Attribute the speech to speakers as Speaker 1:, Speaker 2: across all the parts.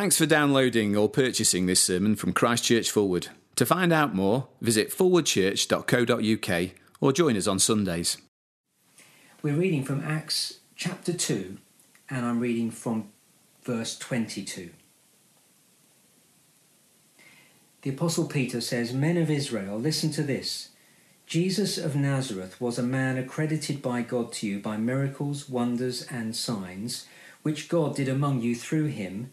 Speaker 1: Thanks for downloading or purchasing this sermon from Christchurch Forward. To find out more, visit forwardchurch.co.uk or join us on Sundays.
Speaker 2: We're reading from Acts chapter 2, and I'm reading from verse 22. The Apostle Peter says, Men of Israel, listen to this. Jesus of Nazareth was a man accredited by God to you by miracles, wonders, and signs, which God did among you through him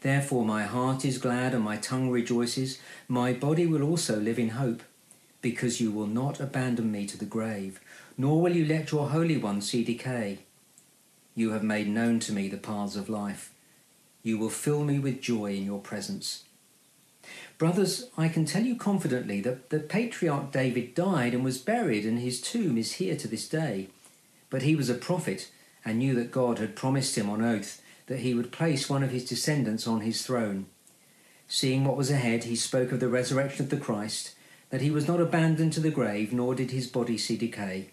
Speaker 2: Therefore my heart is glad and my tongue rejoices. My body will also live in hope, because you will not abandon me to the grave, nor will you let your Holy One see decay. You have made known to me the paths of life. You will fill me with joy in your presence. Brothers, I can tell you confidently that the patriarch David died and was buried, and his tomb is here to this day. But he was a prophet and knew that God had promised him on oath that he would place one of his descendants on his throne. Seeing what was ahead, he spoke of the resurrection of the Christ, that he was not abandoned to the grave, nor did his body see decay.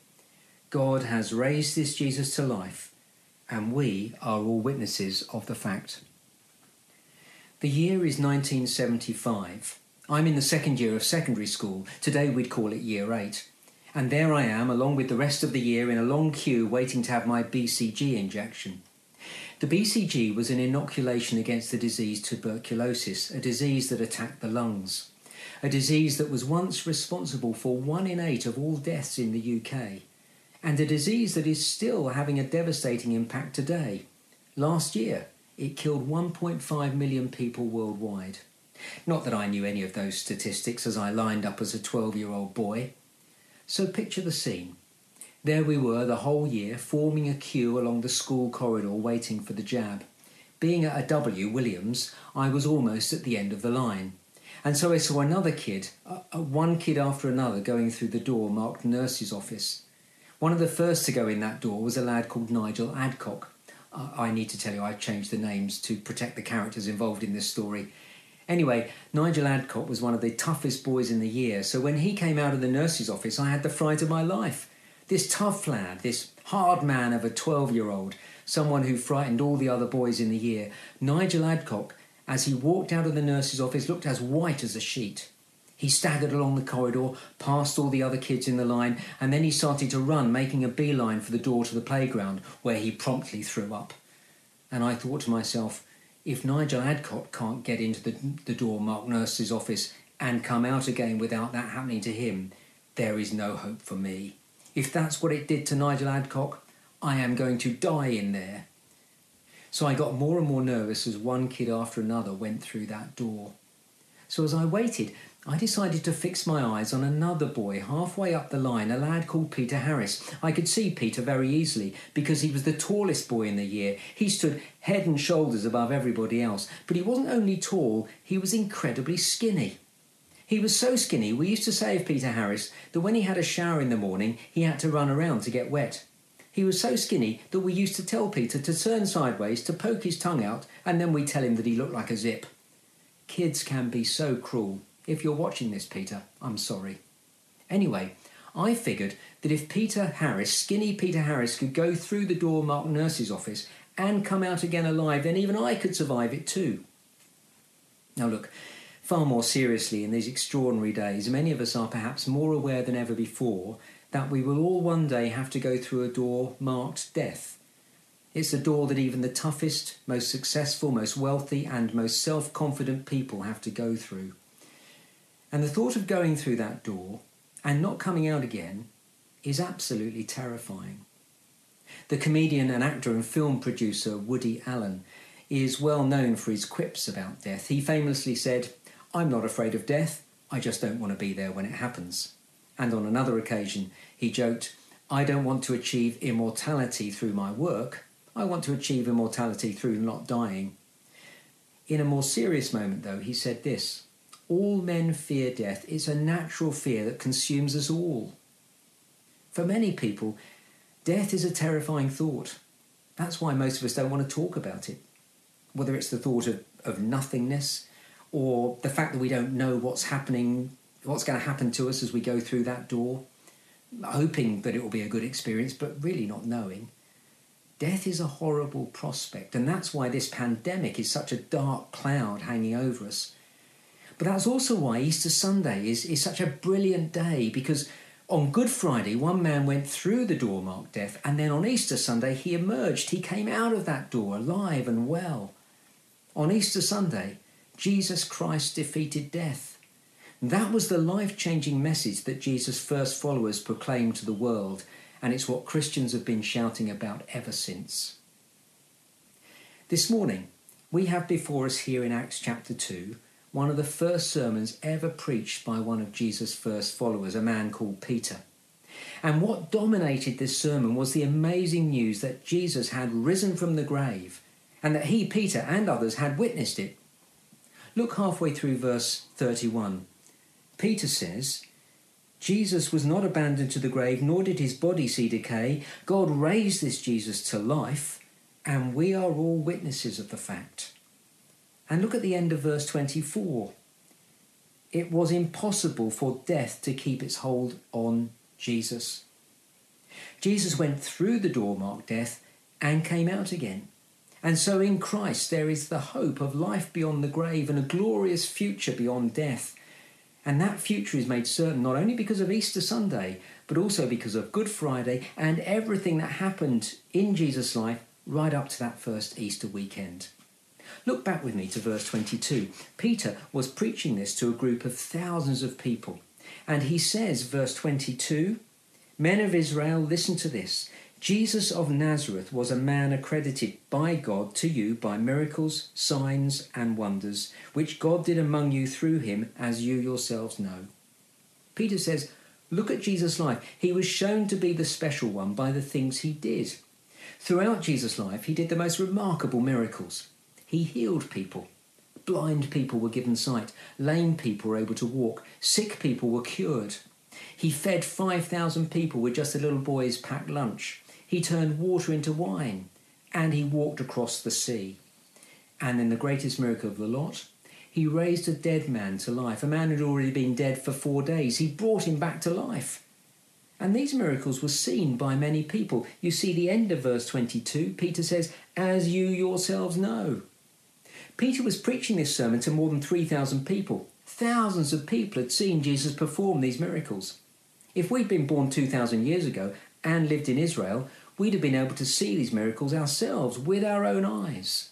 Speaker 2: God has raised this Jesus to life, and we are all witnesses of the fact. The year is 1975. I'm in the second year of secondary school. Today we'd call it year 8. And there I am, along with the rest of the year, in a long queue waiting to have my BCG injection. The BCG was an inoculation against the disease tuberculosis, a disease that attacked the lungs, a disease that was once responsible for one in eight of all deaths in the UK, and a disease that is still having a devastating impact today. Last year, it killed 1.5 million people worldwide. Not that I knew any of those statistics as I lined up as a 12 year old boy. So picture the scene. There we were the whole year, forming a queue along the school corridor waiting for the jab. Being at a W, Williams, I was almost at the end of the line. And so I saw another kid, uh, uh, one kid after another, going through the door marked nurse's office. One of the first to go in that door was a lad called Nigel Adcock. Uh, I need to tell you, I've changed the names to protect the characters involved in this story. Anyway, Nigel Adcock was one of the toughest boys in the year, so when he came out of the nurse's office, I had the fright of my life. This tough lad, this hard man of a 12 year old, someone who frightened all the other boys in the year, Nigel Adcock, as he walked out of the nurse's office, looked as white as a sheet. He staggered along the corridor, past all the other kids in the line, and then he started to run, making a beeline for the door to the playground, where he promptly threw up. And I thought to myself, if Nigel Adcock can't get into the, the door marked nurse's office and come out again without that happening to him, there is no hope for me. If that's what it did to Nigel Adcock, I am going to die in there. So I got more and more nervous as one kid after another went through that door. So as I waited, I decided to fix my eyes on another boy halfway up the line, a lad called Peter Harris. I could see Peter very easily because he was the tallest boy in the year. He stood head and shoulders above everybody else. But he wasn't only tall, he was incredibly skinny. He was so skinny, we used to say of Peter Harris that when he had a shower in the morning, he had to run around to get wet. He was so skinny that we used to tell Peter to turn sideways, to poke his tongue out, and then we'd tell him that he looked like a zip. Kids can be so cruel. If you're watching this, Peter, I'm sorry. Anyway, I figured that if Peter Harris, skinny Peter Harris, could go through the door marked nurse's office and come out again alive, then even I could survive it too. Now, look, Far more seriously, in these extraordinary days, many of us are perhaps more aware than ever before that we will all one day have to go through a door marked death. It's a door that even the toughest, most successful, most wealthy, and most self confident people have to go through. And the thought of going through that door and not coming out again is absolutely terrifying. The comedian and actor and film producer Woody Allen is well known for his quips about death. He famously said, I'm not afraid of death, I just don't want to be there when it happens. And on another occasion, he joked, I don't want to achieve immortality through my work, I want to achieve immortality through not dying. In a more serious moment, though, he said this All men fear death. It's a natural fear that consumes us all. For many people, death is a terrifying thought. That's why most of us don't want to talk about it. Whether it's the thought of, of nothingness or the fact that we don't know what's happening, what's going to happen to us as we go through that door, hoping that it will be a good experience, but really not knowing. Death is a horrible prospect, and that's why this pandemic is such a dark cloud hanging over us. But that's also why Easter Sunday is, is such a brilliant day because on Good Friday, one man went through the door marked death, and then on Easter Sunday, he emerged. He came out of that door alive and well. On Easter Sunday, Jesus Christ defeated death. That was the life changing message that Jesus' first followers proclaimed to the world, and it's what Christians have been shouting about ever since. This morning, we have before us here in Acts chapter 2 one of the first sermons ever preached by one of Jesus' first followers, a man called Peter. And what dominated this sermon was the amazing news that Jesus had risen from the grave and that he, Peter, and others had witnessed it. Look halfway through verse 31. Peter says, Jesus was not abandoned to the grave, nor did his body see decay. God raised this Jesus to life, and we are all witnesses of the fact. And look at the end of verse 24. It was impossible for death to keep its hold on Jesus. Jesus went through the door marked death and came out again. And so in Christ there is the hope of life beyond the grave and a glorious future beyond death. And that future is made certain not only because of Easter Sunday, but also because of Good Friday and everything that happened in Jesus' life right up to that first Easter weekend. Look back with me to verse 22. Peter was preaching this to a group of thousands of people. And he says, verse 22, Men of Israel, listen to this. Jesus of Nazareth was a man accredited by God to you by miracles, signs, and wonders, which God did among you through him, as you yourselves know. Peter says, Look at Jesus' life. He was shown to be the special one by the things he did. Throughout Jesus' life, he did the most remarkable miracles. He healed people. Blind people were given sight. Lame people were able to walk. Sick people were cured. He fed 5,000 people with just a little boy's packed lunch. He turned water into wine, and he walked across the sea. And in the greatest miracle of the lot, he raised a dead man to life, a man who had already been dead for four days. He brought him back to life. And these miracles were seen by many people. You see the end of verse 22, Peter says, As you yourselves know. Peter was preaching this sermon to more than 3,000 people. Thousands of people had seen Jesus perform these miracles. If we'd been born 2,000 years ago and lived in Israel, we'd have been able to see these miracles ourselves with our own eyes.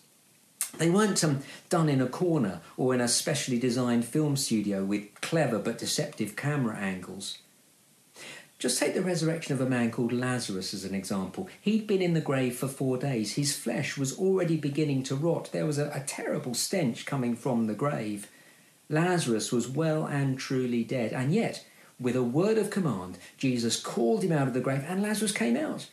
Speaker 2: They weren't um, done in a corner or in a specially designed film studio with clever but deceptive camera angles. Just take the resurrection of a man called Lazarus as an example. He'd been in the grave for four days. His flesh was already beginning to rot. There was a, a terrible stench coming from the grave. Lazarus was well and truly dead, and yet with a word of command, Jesus called him out of the grave and Lazarus came out.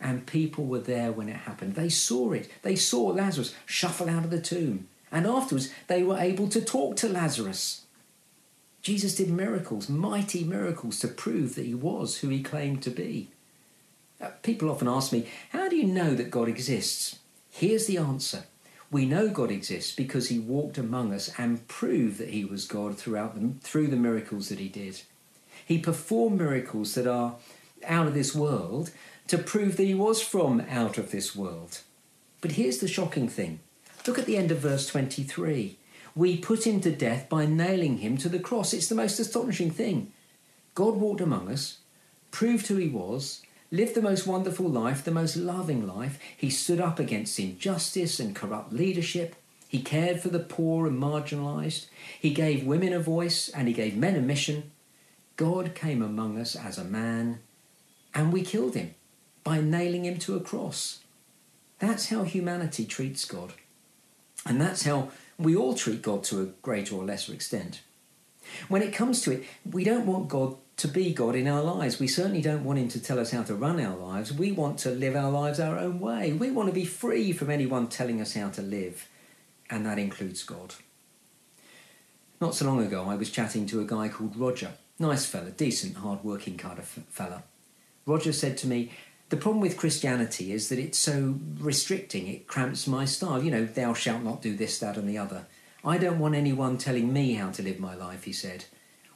Speaker 2: And people were there when it happened. They saw it. They saw Lazarus shuffle out of the tomb. And afterwards, they were able to talk to Lazarus. Jesus did miracles, mighty miracles, to prove that he was who he claimed to be. Uh, people often ask me, How do you know that God exists? Here's the answer. We know God exists because he walked among us and proved that he was God throughout the, through the miracles that he did. He performed miracles that are out of this world to prove that he was from out of this world. But here's the shocking thing look at the end of verse 23. We put him to death by nailing him to the cross. It's the most astonishing thing. God walked among us, proved who he was, lived the most wonderful life, the most loving life. He stood up against injustice and corrupt leadership. He cared for the poor and marginalised. He gave women a voice and he gave men a mission. God came among us as a man, and we killed him by nailing him to a cross. That's how humanity treats God. And that's how we all treat God to a greater or lesser extent. When it comes to it, we don't want God to be God in our lives. We certainly don't want Him to tell us how to run our lives. We want to live our lives our own way. We want to be free from anyone telling us how to live, and that includes God. Not so long ago, I was chatting to a guy called Roger. Nice fella, decent, hard working kind of fella. Roger said to me, The problem with Christianity is that it's so restricting, it cramps my style. You know, thou shalt not do this, that, and the other. I don't want anyone telling me how to live my life, he said.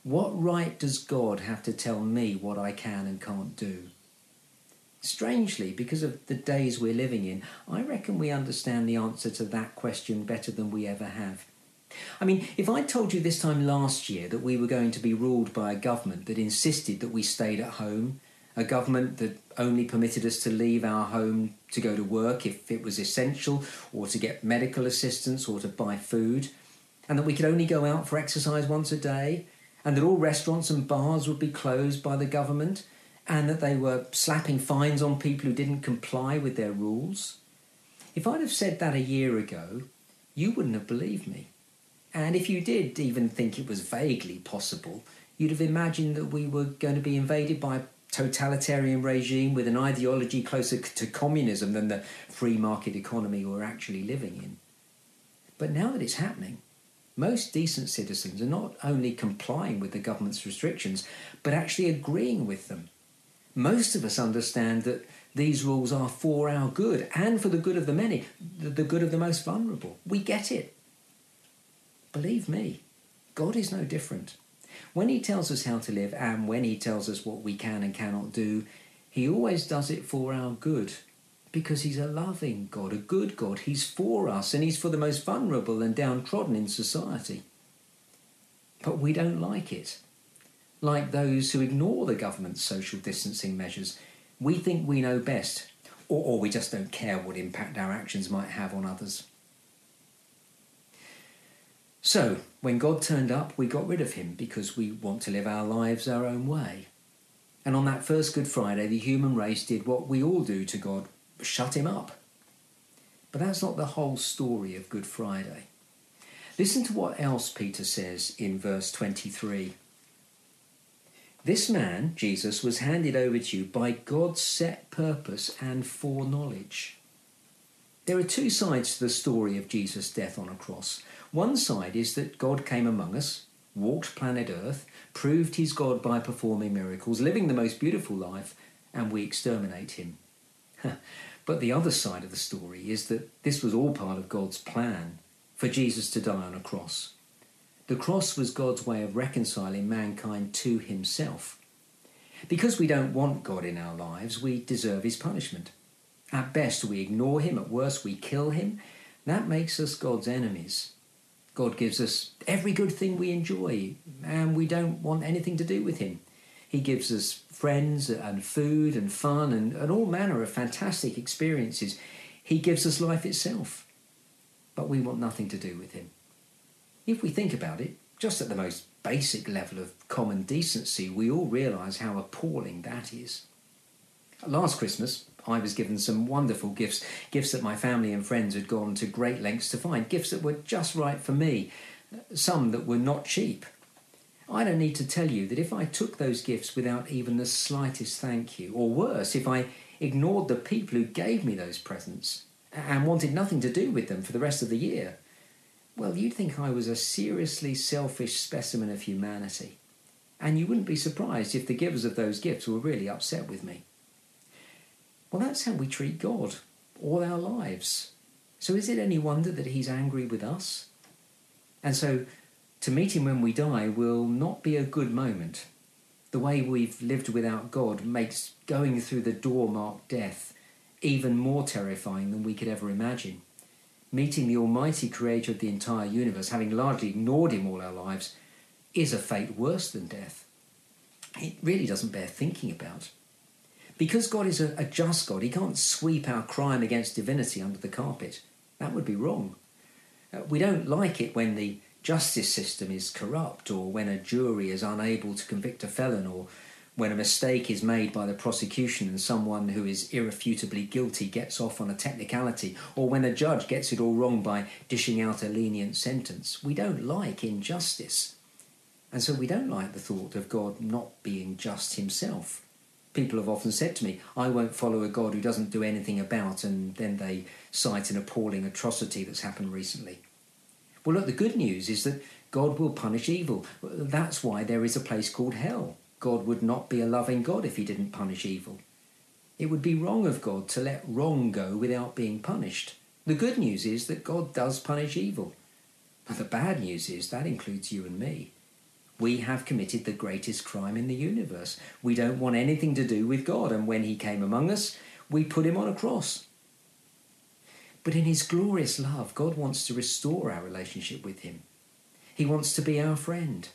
Speaker 2: What right does God have to tell me what I can and can't do? Strangely, because of the days we're living in, I reckon we understand the answer to that question better than we ever have. I mean, if I told you this time last year that we were going to be ruled by a government that insisted that we stayed at home, a government that only permitted us to leave our home to go to work if it was essential, or to get medical assistance, or to buy food, and that we could only go out for exercise once a day, and that all restaurants and bars would be closed by the government, and that they were slapping fines on people who didn't comply with their rules. If I'd have said that a year ago, you wouldn't have believed me. And if you did even think it was vaguely possible, you'd have imagined that we were going to be invaded by totalitarian regime with an ideology closer to communism than the free market economy we're actually living in. But now that it's happening, most decent citizens are not only complying with the government's restrictions, but actually agreeing with them. Most of us understand that these rules are for our good and for the good of the many, the good of the most vulnerable. We get it. Believe me, God is no different. When He tells us how to live and when He tells us what we can and cannot do, He always does it for our good because He's a loving God, a good God. He's for us and He's for the most vulnerable and downtrodden in society. But we don't like it. Like those who ignore the government's social distancing measures, we think we know best, or, or we just don't care what impact our actions might have on others. So, when God turned up, we got rid of him because we want to live our lives our own way. And on that first Good Friday, the human race did what we all do to God shut him up. But that's not the whole story of Good Friday. Listen to what else Peter says in verse 23. This man, Jesus, was handed over to you by God's set purpose and foreknowledge. There are two sides to the story of Jesus' death on a cross. One side is that God came among us, walked planet Earth, proved he's God by performing miracles, living the most beautiful life, and we exterminate him. but the other side of the story is that this was all part of God's plan for Jesus to die on a cross. The cross was God's way of reconciling mankind to himself. Because we don't want God in our lives, we deserve his punishment. At best, we ignore him, at worst, we kill him. That makes us God's enemies. God gives us every good thing we enjoy, and we don't want anything to do with Him. He gives us friends and food and fun and, and all manner of fantastic experiences. He gives us life itself, but we want nothing to do with Him. If we think about it, just at the most basic level of common decency, we all realise how appalling that is. Last Christmas, I was given some wonderful gifts, gifts that my family and friends had gone to great lengths to find, gifts that were just right for me, some that were not cheap. I don't need to tell you that if I took those gifts without even the slightest thank you, or worse, if I ignored the people who gave me those presents and wanted nothing to do with them for the rest of the year, well, you'd think I was a seriously selfish specimen of humanity. And you wouldn't be surprised if the givers of those gifts were really upset with me. Well, that's how we treat God all our lives. So is it any wonder that He's angry with us? And so to meet Him when we die will not be a good moment. The way we've lived without God makes going through the door marked death even more terrifying than we could ever imagine. Meeting the Almighty Creator of the entire universe, having largely ignored Him all our lives, is a fate worse than death. It really doesn't bear thinking about. Because God is a, a just God, He can't sweep our crime against divinity under the carpet. That would be wrong. Uh, we don't like it when the justice system is corrupt, or when a jury is unable to convict a felon, or when a mistake is made by the prosecution and someone who is irrefutably guilty gets off on a technicality, or when a judge gets it all wrong by dishing out a lenient sentence. We don't like injustice. And so we don't like the thought of God not being just himself people have often said to me, I won't follow a God who doesn't do anything about, and then they cite an appalling atrocity that's happened recently. Well, look, the good news is that God will punish evil. That's why there is a place called hell. God would not be a loving God if he didn't punish evil. It would be wrong of God to let wrong go without being punished. The good news is that God does punish evil. But the bad news is that includes you and me. We have committed the greatest crime in the universe. We don't want anything to do with God, and when He came among us, we put Him on a cross. But in His glorious love, God wants to restore our relationship with Him. He wants to be our friend.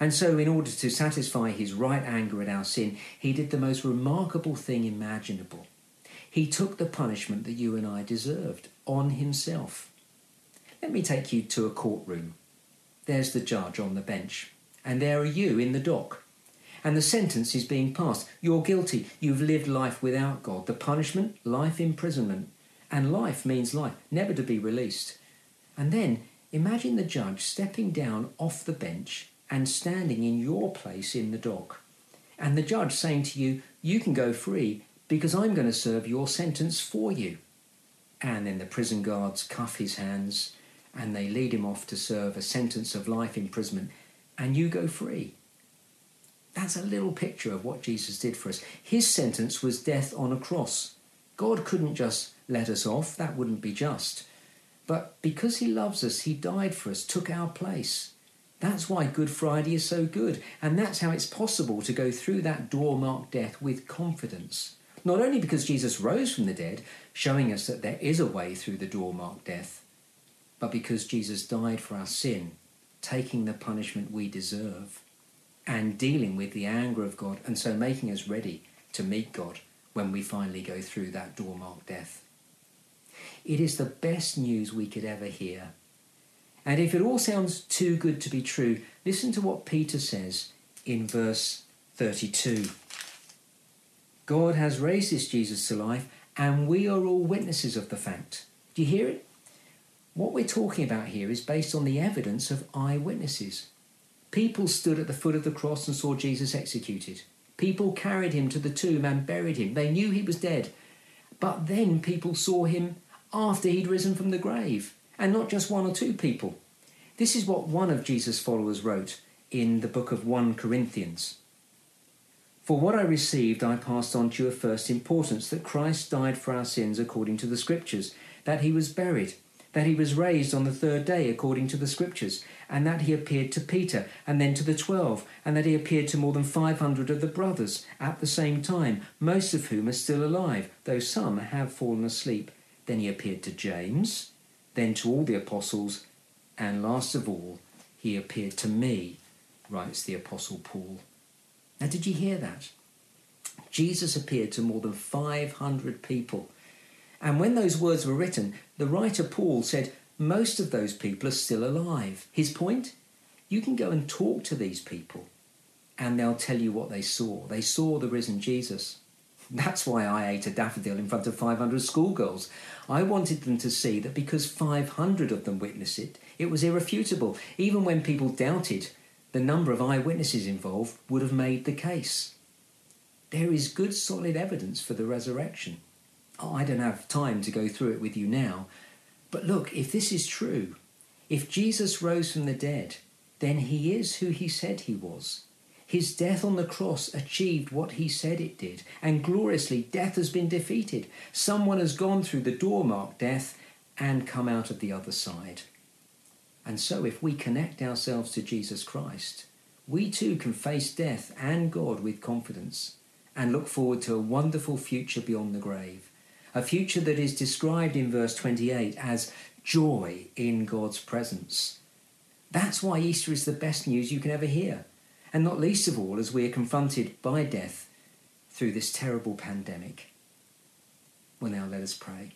Speaker 2: And so, in order to satisfy His right anger at our sin, He did the most remarkable thing imaginable. He took the punishment that you and I deserved on Himself. Let me take you to a courtroom. There's the judge on the bench, and there are you in the dock. And the sentence is being passed. You're guilty. You've lived life without God. The punishment, life imprisonment. And life means life, never to be released. And then imagine the judge stepping down off the bench and standing in your place in the dock. And the judge saying to you, You can go free because I'm going to serve your sentence for you. And then the prison guards cuff his hands and they lead him off to serve a sentence of life imprisonment, and you go free. That's a little picture of what Jesus did for us. His sentence was death on a cross. God couldn't just let us off, that wouldn't be just. But because He loves us, He died for us, took our place. That's why Good Friday is so good, and that's how it's possible to go through that door marked death with confidence. Not only because Jesus rose from the dead, showing us that there is a way through the door marked death, but because Jesus died for our sin, taking the punishment we deserve, and dealing with the anger of God, and so making us ready to meet God when we finally go through that door marked death. It is the best news we could ever hear. And if it all sounds too good to be true, listen to what Peter says in verse 32. God has raised this Jesus to life, and we are all witnesses of the fact. Do you hear it? What we're talking about here is based on the evidence of eyewitnesses. People stood at the foot of the cross and saw Jesus executed. People carried him to the tomb and buried him. They knew he was dead. But then people saw him after he'd risen from the grave, and not just one or two people. This is what one of Jesus' followers wrote in the book of 1 Corinthians. For what I received, I passed on to you of first importance that Christ died for our sins according to the Scriptures, that he was buried that he was raised on the third day according to the scriptures, and that he appeared to Peter, and then to the twelve, and that he appeared to more than five hundred of the brothers at the same time, most of whom are still alive, though some have fallen asleep. Then he appeared to James, then to all the apostles, and last of all, he appeared to me, writes the Apostle Paul. Now, did you hear that? Jesus appeared to more than 500 people and when those words were written, the writer Paul said, Most of those people are still alive. His point? You can go and talk to these people, and they'll tell you what they saw. They saw the risen Jesus. That's why I ate a daffodil in front of 500 schoolgirls. I wanted them to see that because 500 of them witnessed it, it was irrefutable. Even when people doubted, the number of eyewitnesses involved would have made the case. There is good solid evidence for the resurrection. Oh, I don't have time to go through it with you now. But look, if this is true, if Jesus rose from the dead, then he is who he said he was. His death on the cross achieved what he said it did, and gloriously death has been defeated. Someone has gone through the door marked death and come out of the other side. And so, if we connect ourselves to Jesus Christ, we too can face death and God with confidence and look forward to a wonderful future beyond the grave a future that is described in verse 28 as joy in God's presence. That's why Easter is the best news you can ever hear, and not least of all as we are confronted by death through this terrible pandemic. Well, now let us pray.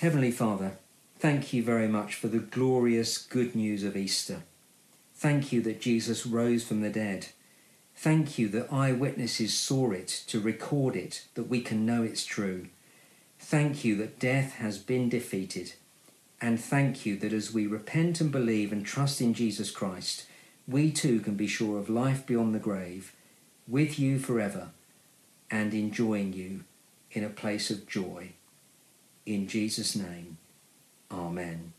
Speaker 2: Heavenly Father, thank you very much for the glorious good news of Easter. Thank you that Jesus rose from the dead Thank you that eyewitnesses saw it to record it, that we can know it's true. Thank you that death has been defeated. And thank you that as we repent and believe and trust in Jesus Christ, we too can be sure of life beyond the grave, with you forever, and enjoying you in a place of joy. In Jesus' name, Amen.